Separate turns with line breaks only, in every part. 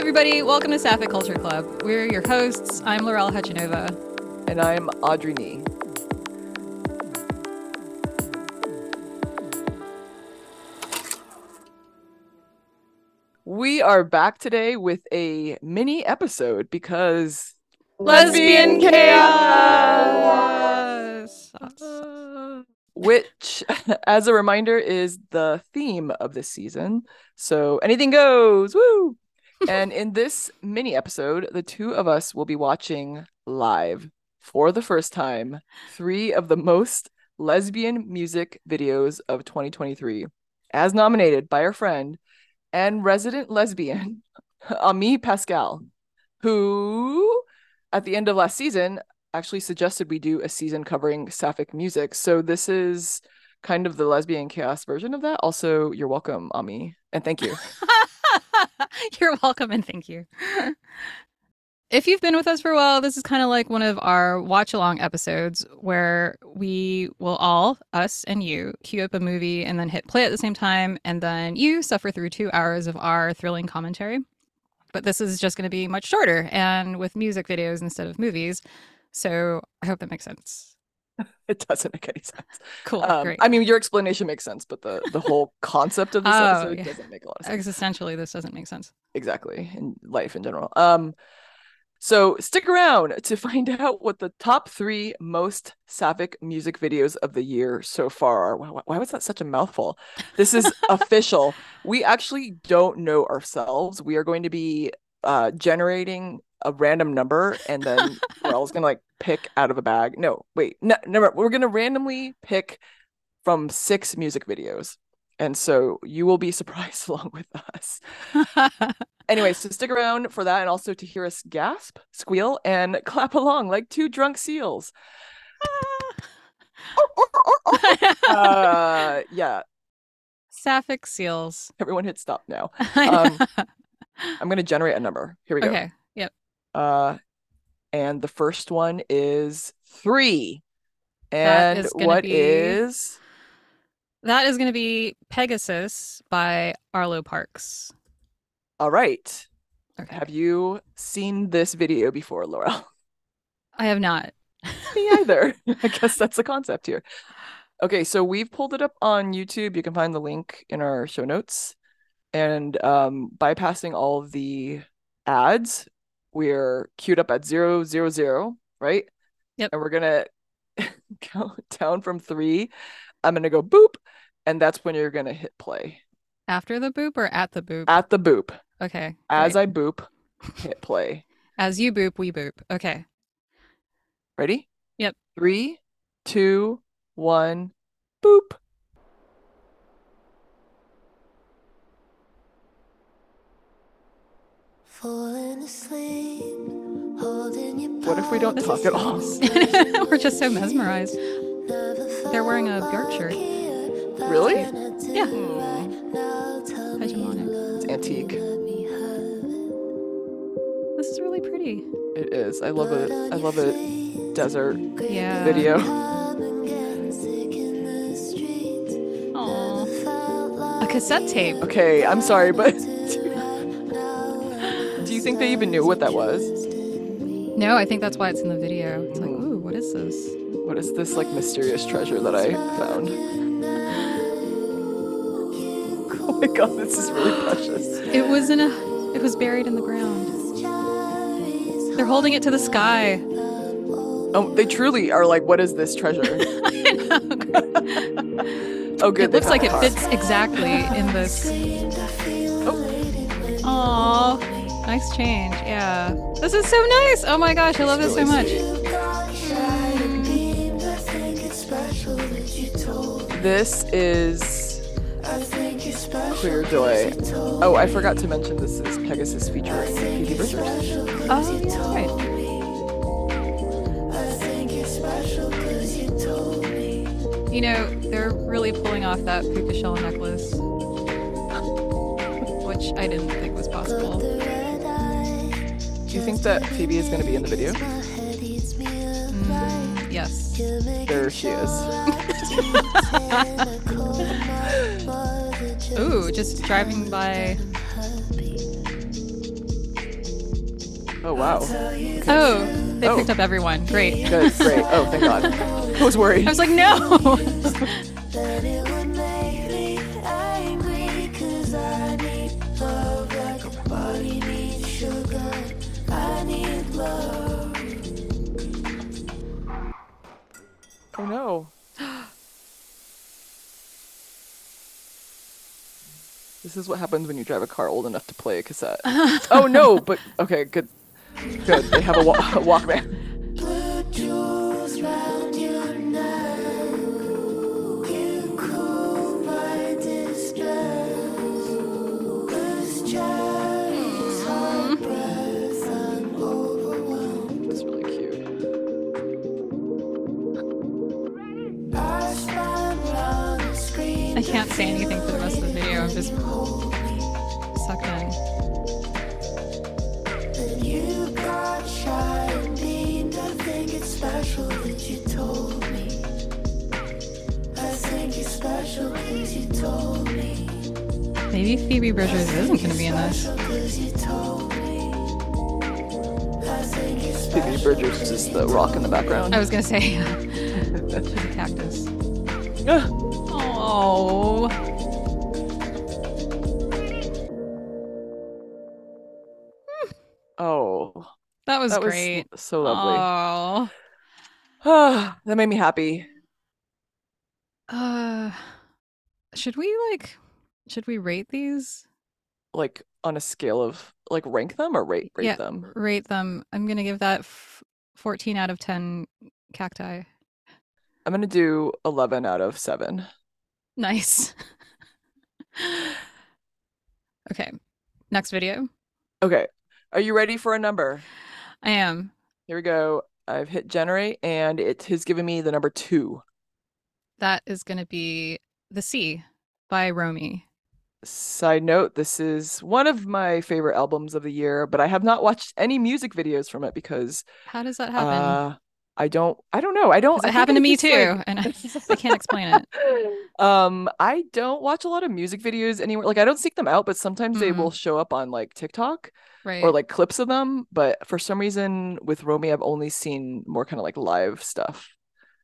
everybody. Welcome to Sapphic Culture Club. We're your hosts. I'm Laurel Hutchinova.
And I'm Audrey Nee. We are back today with a mini episode because
Lesbian chaos!
which, as a reminder, is the theme of this season. So anything goes, woo! And in this mini episode, the two of us will be watching live for the first time three of the most lesbian music videos of 2023, as nominated by our friend and resident lesbian, Amie Pascal, who at the end of last season actually suggested we do a season covering sapphic music. So this is kind of the lesbian chaos version of that. Also, you're welcome, Amie, and thank you.
You're welcome and thank you. if you've been with us for a while, this is kind of like one of our watch along episodes where we will all, us and you, queue up a movie and then hit play at the same time. And then you suffer through two hours of our thrilling commentary. But this is just going to be much shorter and with music videos instead of movies. So I hope that makes sense.
it doesn't make any sense.
Cool.
Um,
great.
I mean, your explanation makes sense, but the the whole concept of this
Oh,
episode
yeah.
doesn't make a lot of sense.
Existentially, this doesn't make sense.
exactly in life in general. Um, so stick around to find out what the top three most sapphic music videos of the year so far are. Why, why was that such a mouthful? This is official. We actually don't know ourselves. We are going to be uh generating a random number and then Laurel's gonna like pick out of a bag. No, wait, no, never. We're gonna randomly pick from six music videos. And so you will be surprised along with us. Anyways, so stick around for that and also to hear us gasp, squeal, and clap along like two drunk seals. Uh, yeah,
Sapphic seals.
everyone hit stop now. Um. I'm going to generate a number. Here we go.
okay.
Uh, and the first one is three. And
is
what
be-
is
That is going to be Pegasus by Arlo Parks.
all right?
Okay.
Have you seen this video before, Laurel?
I have not.
Me either. I guess that's the concept here. Okay, so we've pulled it up on YouTube. You can find the link in our show notes. And um, bypassing all of the ads, we're queued up at zero zero zero, right?
Yep.
And we're gonna count down from three. I'm gonna go boop, and that's when you're gonna hit play.
After the boop or at the boop?
At the boop.
okay.
As
great.
I boop, hit play.
As you boop, we boop. Okay.
Ready?
Yep.
Three, two, one, boop.
Falling asleep, holding your
What if we don't
This
talk
is-
at all?
We're just so mesmerized. They're wearing a Björk shirt.
Really?
Yeah. Hegemonic.
It's antique.
This is really pretty.
It is. I love it. I love it. Desert
Yeah.
video.
Aw. A cassette tape.
Okay, I'm sorry, but do you think they even knew what that was?
No, I think that's why it's in the video. It's like,
Mhm.
ooh, what is this?
What is this like mysterious treasure that I found? Oh my god, this is really precious.
It was in a. It was buried in the ground. They're holding it to the sky.
Oh, they truly are like, what is this treasure? Oh, good.
It looks like it fits exactly in this.
Oh,
Aw, nice change. Yeah, this is so nice. Oh my gosh, I love this so much.
this is Clear Joy. Oh, I forgot to mention this is Pegasus featuring Phoebe Bridgers.
Oh, yeah, right. You know, they're really pulling off that puka shell necklace, which I didn't think was possible.
Do you think that Phoebe is going to be in the video?
Mm, yes.
There she is.
Ooh, just driving by.
Oh wow.
Oh, they
Oh.
picked up everyone. Great.
Good, great. Oh, thank God. I was worried.
I was like, no.
no. This is what happens when you drive a car old enough to play a cassette. oh no, but okay, good. Good. They have a, wa- a Walkman.
I
can't say anything for the rest of the video. I'm just sucked in.
Then you got shy and mean I think it's special that you told me I think it's special cause you told me
Maybe Phoebe Bridgers isn't going to be in this.
Special cause you told me I think it's
Phoebe Bridgers is just the rock in the background.
I was going to say, she's a cactus. oh, That was
that
great.
was so lovely.
Oh.
That made me happy.
Uh, should we like, should we rate these?
Like on a scale of like rank them or rate rate
Yeah.
them.
Rate them. I'm gonna give that f- 14 out of 10 cacti.
I'm gonna do 11 out of seven.
Nice. okay. Next video.
Okay, are you ready for a number?
I am.
Here we go. I've hit generate and it has given me the number two.
That is gonna be The Sea by Romy.
Side note, this is one of my favorite albums of the year, but I have not watched any music videos from it because
How does that happen?
uh I don't I don't know. I don't
it happened to me too,
like-
and I, I can't explain it.
um I don't watch a lot of music videos anywhere. Like I don't seek them out, but sometimes they
Mhm.
will show up on like TikTok
Right.
or like clips of them, but for some reason with Romy I've only seen more kind of like live stuff.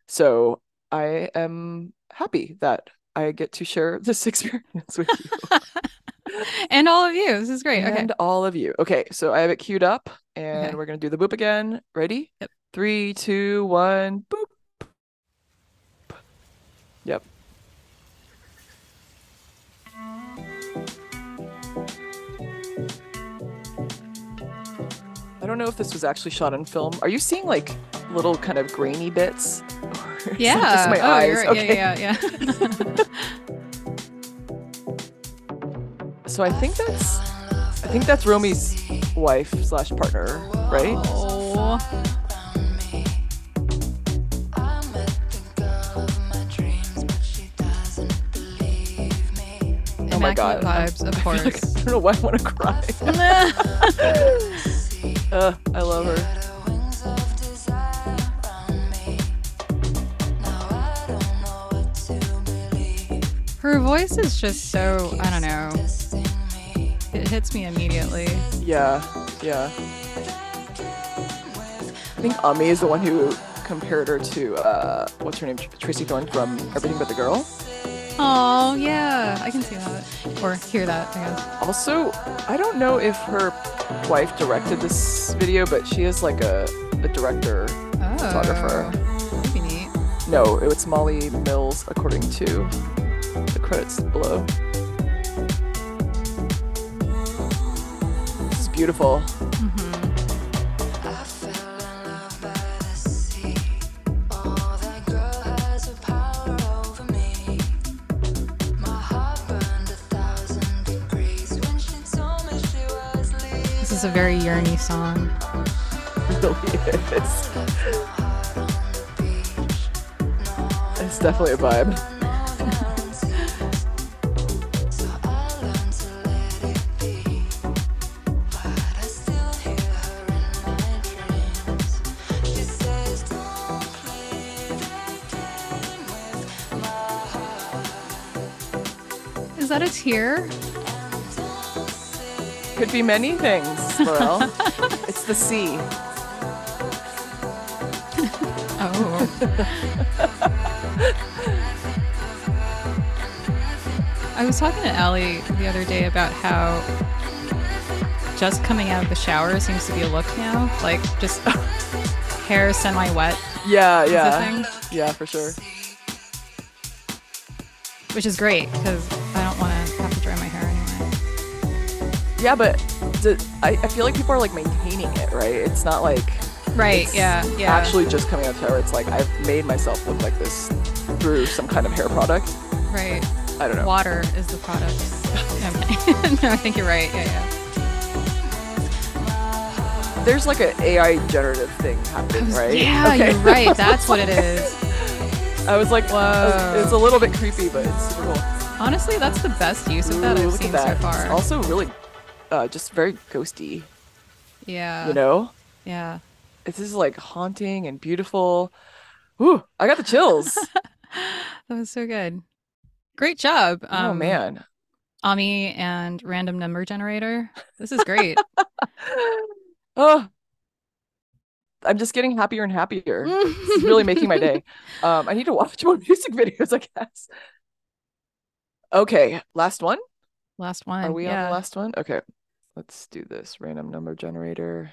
So I am happy that I get to share this experience with you.
and all of you. This is great. Okay.
And all of you. Okay, so I have it queued up and
Okay.
we're gonna do the boop again. Ready?
Yep.
Three, two, one, boop. Yep. I don't know if this was actually shot on film. Are you seeing like little kind of grainy bits? Or is that
Yeah.
just my
oh,
eyes.
right.
Okay.
Yeah, yeah, yeah.
So I think that's I think that's Romy's wife slash partner, right?
oh.
Oh my God.
vibes, of
I like- I don't know why I want to cry. Uh, I love her.
Her voice is just so, I don't know. It hits me immediately.
Yeah, yeah. I think Amie is the one who compared her to uh, what's her name, Tracey Thorn from Everything But the Girl.
Oh, yeah. I can see that. Or hear that, I guess.
Also, I don't know if her wife directed this video, but she is like a, a director,
Oh.
photographer.
That'd be neat.
No, it's Molly Mills, according to the credits below. This is beautiful.
hmm is a very yearny song.
It really is. It's definitely a vibe.
Is that a tear?
Could be many things, Laurel. it's the sea.
Oh. I was talking to Allie the other day about how just coming out of the shower seems to be a look now. Like just hair semi wet.
Yeah, yeah, yeah, for sure.
which is great because
Yeah, but I feel like people are like maintaining it, right? It's not like
Right. yeah. Yeah.
actually just coming out of shower. It's like I've made myself look like this through some kind of hair product.
right.
I don't know.
Water is the product. Okay. no, I think you're right. Yeah. Yeah.
There's like an AI generative thing happening, right?
Yeah,
Okay.
you're right. That's what it is.
I was like, I
Whoa.
it's a little bit creepy, but it's super cool.
Honestly, that's the best use of that
Ooh,
I've seen
that.
so far.
It's also really, uh, just very ghosty.
yeah.
you know,
Yeah.
this is like haunting and beautiful. Ooh, I got the chills.
That was so good. Great job.
oh
um,
man.
Amie and random number generator. This is great.
oh, I'm just getting happier and happier. This is really making my day. Um, I need to watch more music videos, I guess. Okay, last one.
Last one.
Are we on the last one? Okay, let's do this random number generator.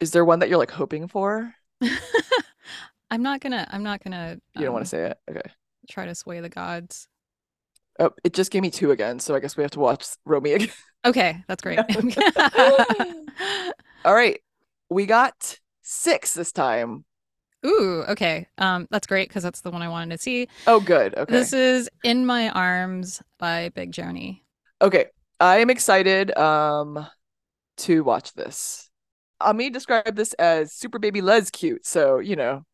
Is there one that you're like hoping for?
I'm not gonna. I'm not gonna.
You don't want
um,
to say it. Okay.
try to sway the gods.
Oh, it just gave me two again, so I guess we have to watch Romy again.
Okay, that's great.
All right, we got six this time.
Ooh, okay. Um, that's great because that's the one I wanted to see.
Oh, good. Okay.
This is "In My Arms" by Big Joanie.
Okay, I am excited um to watch this. Amie described this as super baby Les cute, so you know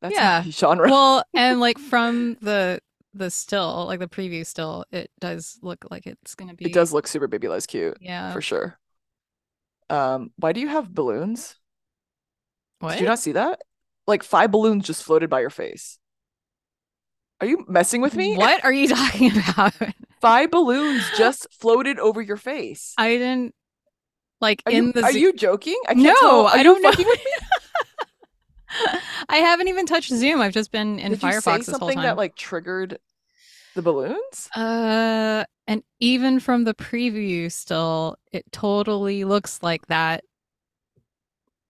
that's
Yeah.
genre.
Well, and like from the the still, like the preview still, it does look like it's gonna be.
it does look super baby Les cute
Yeah.
for sure. Um, why do you have balloons?
What?
Did you not see that? Like five balloons just floated by your face. Are you messing with me?
What are you talking about?
Five balloons just floated over your face.
I didn't like
Are,
in
you,
the.
are you joking? I can't
no, I don't know. I haven't even touched Zoom. I've just been in
Did
Firefox this whole
something
time.
that like triggered the balloons?
Uh, and even from the preview, still, it totally looks like that.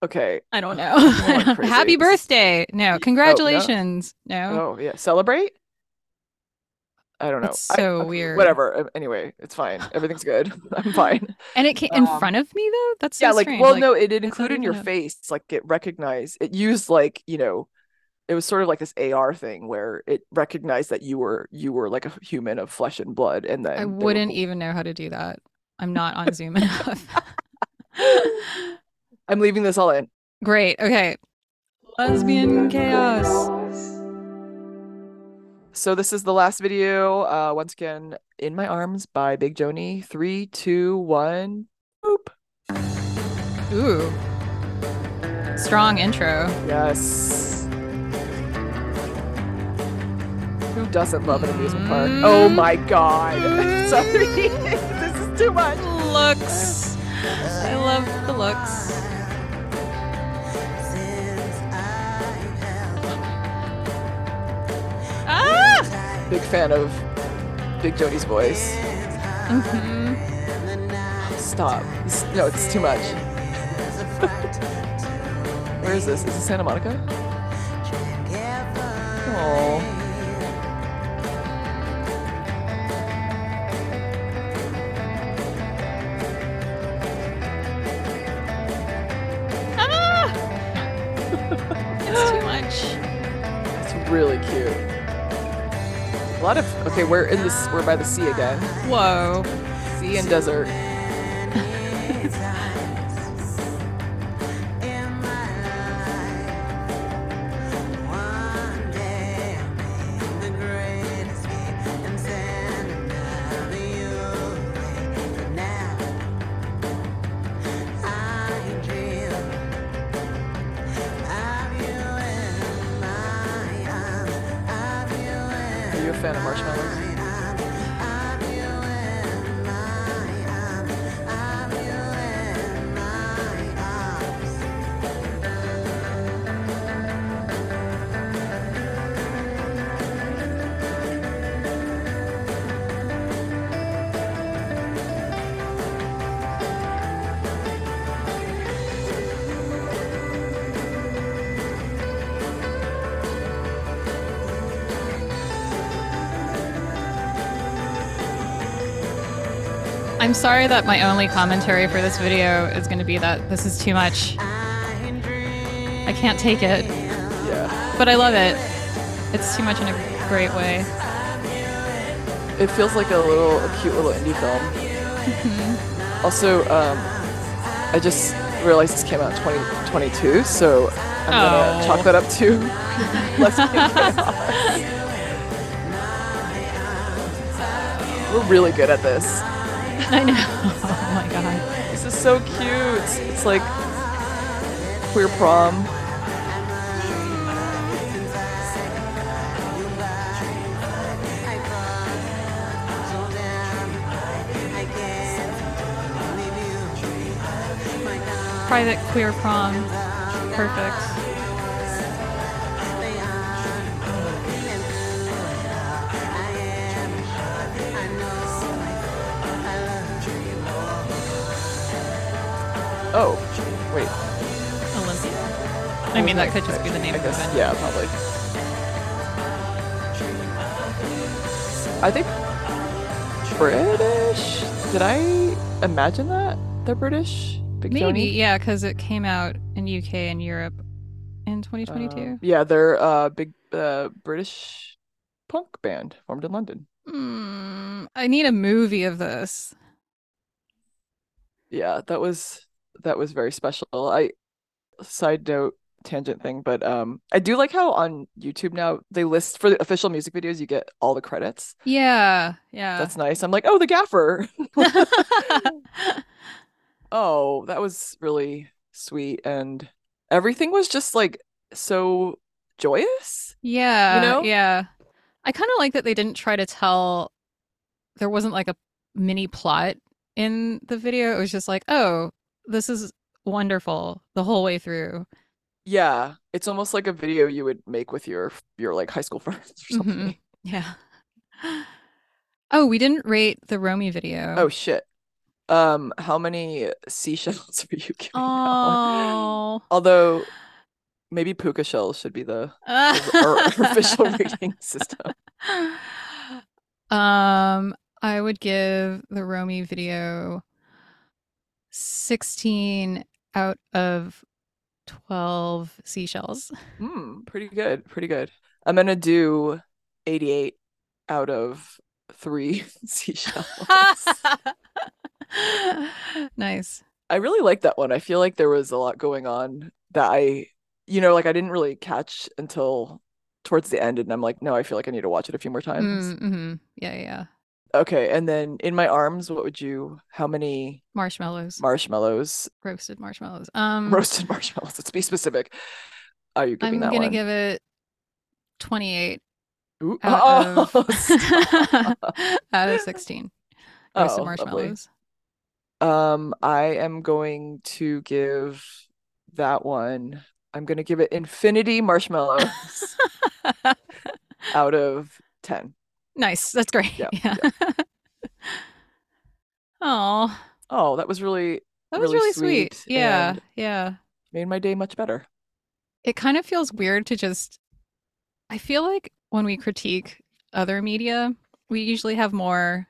Okay.
I don't know. Happy birthday! No,
no.
congratulations. No,
Oh yeah, celebrate. I don't know.
That's
I-
so
okay,
weird.
Whatever. Uh, Anyway, it's fine. Everything's good. I'm fine.
and it came in
Um,
front of me though. That's so
yeah, like
strange.
well,
Like,
no, it, it included in your
a-
face. Like it recognized. It used like you know, it was sort of like this AR thing where it recognized that you were you were like a human of flesh and blood, and then
I wouldn't
bal-
even know how to do that. I'm not on Zoom enough.
I'm leaving this all in.
Great. Okay. Lesbian chaos.
So this is the last video. Uh, once again, in my arms by Big Joanie. Three, two, one. Boop.
Ooh. Strong intro.
Yes. Who doesn't love an amusement park? Oh my god. Sorry. this is too much.
Looks. I love the looks.
Big fan of Big Joanie's voice.
Mhm.
Stop. This- no, it's too much. Where is this? Is this Santa Monica? Okay, we're in this we're by the sea again.
Whoa.
Sea and desert.
I'm sorry that my only commentary for this video is going to be that this is too much. I can't take it,
Yeah.
but I love it. It's too much in a great way.
It feels like a little a cute little indie film.
Mm-hmm.
Also, um, I just realized this came out in 2022, so I'm gonna
Oh.
chalk that up to Chaos. We're really good at this.
I know. Oh my god.
This is so cute. It's like queer prom.
Private queer prom. Perfect.
Oh, wait.
Olympia. I mean, that could just be the name
I
of the
guess.
venue.
Yeah, probably. I think British. Did I imagine that they're British? Big
Maybe, yeah, because it came out in UK and Europe in 2022.
Uh, yeah, they're a big uh, British punk band formed in London.
Hmm, I need a movie of this.
Yeah, that was that was very special. I side note tangent thing, but um I do like how on YouTube now they list for the official music videos you get all the credits.
Yeah, yeah.
That's nice. I'm like, "Oh, the gaffer." Oh, that was really sweet and everything was just like so joyous.
yeah, You
know?
yeah. I kind of like that they didn't try to tell. There wasn't like a mini plot in the video. It was just like, oh, this is wonderful the whole way through.
Yeah, it's almost like a video you would make with your your like high school friends or something.
Mhm. Yeah. Oh, we didn't rate the Romy video.
Oh shit. Um, how many seashells are you giving?
Oh.
Although maybe puka shells should be the our official rating system.
Um, I would give the Romy video 16 out of 12 seashells.
Hmm, pretty good, pretty good. I'm gonna do 88 out of three seashells.
nice.
I really like that one. I feel like there was a lot going on that I, you know, like I didn't really catch until towards the end, and I'm like, no, I feel like I need to watch it a few more times.
Mm-hmm. Yeah, yeah.
Okay, and then in my arms, what would you? How many
Marshmallows,
marshmallows?
roasted marshmallows. Um,
Roasted marshmallows. Let's be specific. Are you giving
I'm
that
gonna
one?
give it 28
Ooh.
out
Oh,
of out of 16
Oh,
roasted
lovely.
marshmallows.
Um, I am going to give that one. I'm gonna give it infinity marshmallows out of 10.
Nice. That's great.
Yeah,
Yeah. Oh,
Oh, that was really
that was
really
really sweet.
sweet
Yeah. Yeah.
made my day much better.
It kind of feels weird to just I feel like when we critique other media, we usually have more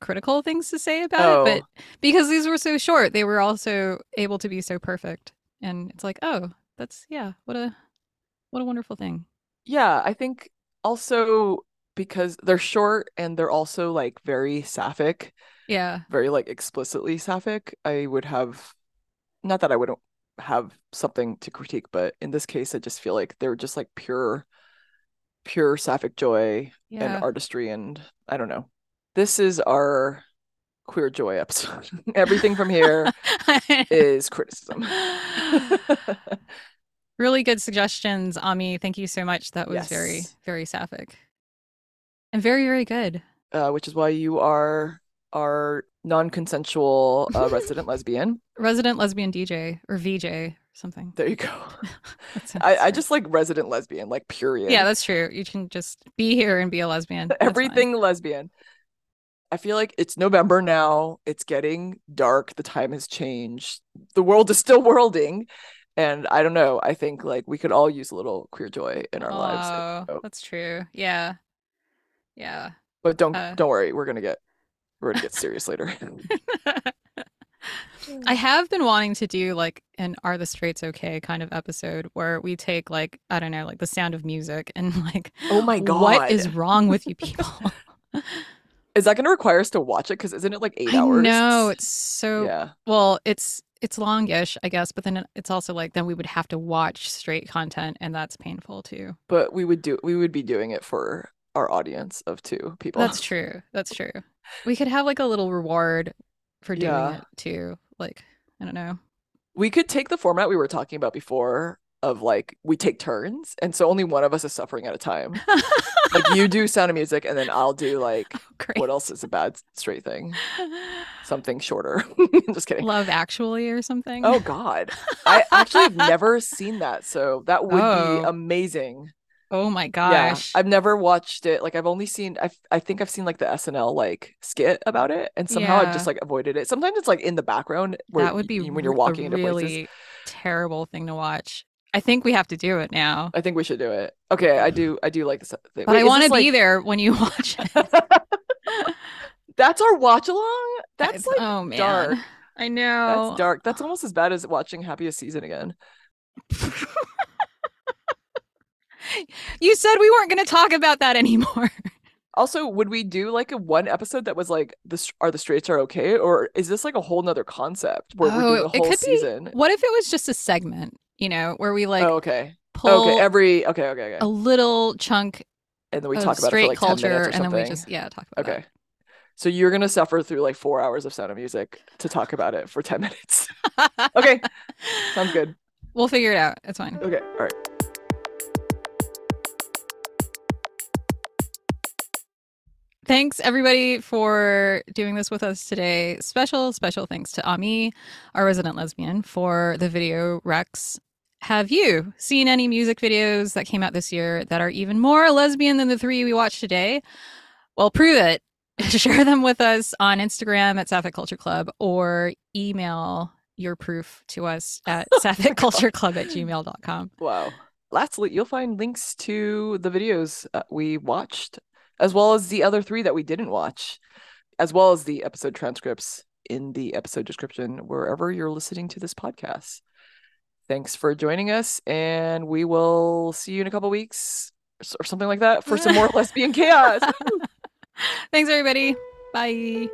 critical things to say about it,
Oh.
but because these were so short, they were also able to be so perfect. And it's like, oh, that's yeah, what a what a wonderful thing.
Yeah, I think also because they're short and they're also like very sapphic,
Yeah.
very like explicitly sapphic, I would have not that I wouldn't have something to critique, but in this case, I just feel like they're just like pure, pure sapphic joy and artistry, and I don't know. This is our queer joy episode. Everything from here is criticism.
really good suggestions, Amie. Thank you so much. That was very, very sapphic. And very, very good.
uh, which is why you are our non-consensual uh, resident lesbian.
Resident lesbian DJ or VJ or something.
There you go. I, I just like resident lesbian, like period.
Yeah, that's true. You can just be here and be a lesbian. That's fine.
everything lesbian. I feel like it's November now. It's getting dark. The time has changed. The world is still worlding. And I don't know. I think like we could all use a little queer joy in our lives.
Oh,
So-
that's true. Yeah. Yeah.
But don't
uh,
don't worry, we're gonna get We're gonna get serious later.
I have been wanting to do like an Are the Straights Okay kind of episode where we take like, I don't know, like the sound of music and like,
Oh my god
what is wrong with you people?
Is that gonna require us to watch it? Because isn't it like eight
I
hours?
know it's so
yeah.
well, it's it's longish, I guess, but then it's also like then we would have to watch straight content and that's painful too.
But we would do we would be doing it for our audience of two people.
That's true. That's true. We could have like a little reward for doing
Yeah.
it too. Like, I don't know.
we could take the format we were talking about before of like we take turns and so only one of us is suffering at a time like you do sound of music and then i'll do like
Oh,
what else is a bad straight thing something shorter just kidding
Love Actually or something.
oh god i actually have never seen that so that would
Oh.
be amazing
Oh my gosh.
yeah i've never watched it like i've only seen i i think i've seen like the snl like skit about it and somehow i've just like avoided it sometimes it's like in the background where
that would be
y- when you're walking
a
into
really
places
terrible thing to watch. I think we have to do it now.
I think we should do it. Okay, I do. I do like this uh, thing.
But
Wait,
I want to
this,
be
like-
there when you watch it.
That's our watch along. That's like
oh man.
dark.
I know.
That's dark. That's almost as bad as watching Happiest Season again.
you said we weren't going to talk about that anymore.
Also, would we do like a one episode that was like the str- are the straights are okay, or is this like a whole nother concept where we're doing
Oh,
a
it
whole
could be-
season?
What if it was just a segment, you know, where we like
oh, okay.
pull
okay. Every okay, okay, okay.
a little chunk
and then we
of
talk about it for
straight
like 10
culture and then we just yeah, talk about it.
okay. So you're gonna suffer through like four hours of Sound of Music to talk about it for ten minutes. Okay, sounds good.
We'll figure it out. It's fine.
Okay, all right.
Thanks everybody for doing this with us today. Special, special thanks to Amie, our resident lesbian, for the video Rex. Have you seen any music videos that came out this year that are even more lesbian than the three we watched today? Well, prove it. Share them with us on Instagram at Sapphic Culture Club or email your proof to us at sapphic.cultureclub at gmail.com.
Wow. Lastly, you'll find links to the videos uh, we watched, as well as the other three that we didn't watch, as well as the episode transcripts in the episode description wherever you're listening to this podcast. Thanks for joining us, and we will see you in a couple weeks or something like that for some more lesbian chaos.
Thanks, everybody. Bye.